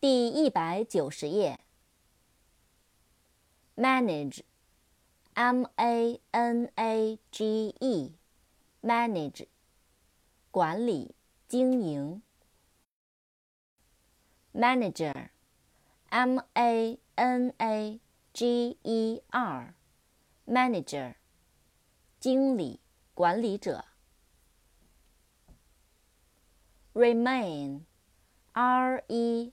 第一百九十页。manage，m a n a g e，manage，管理经营。manager，m a n a g e r，manager，经理管理者。remain，r e。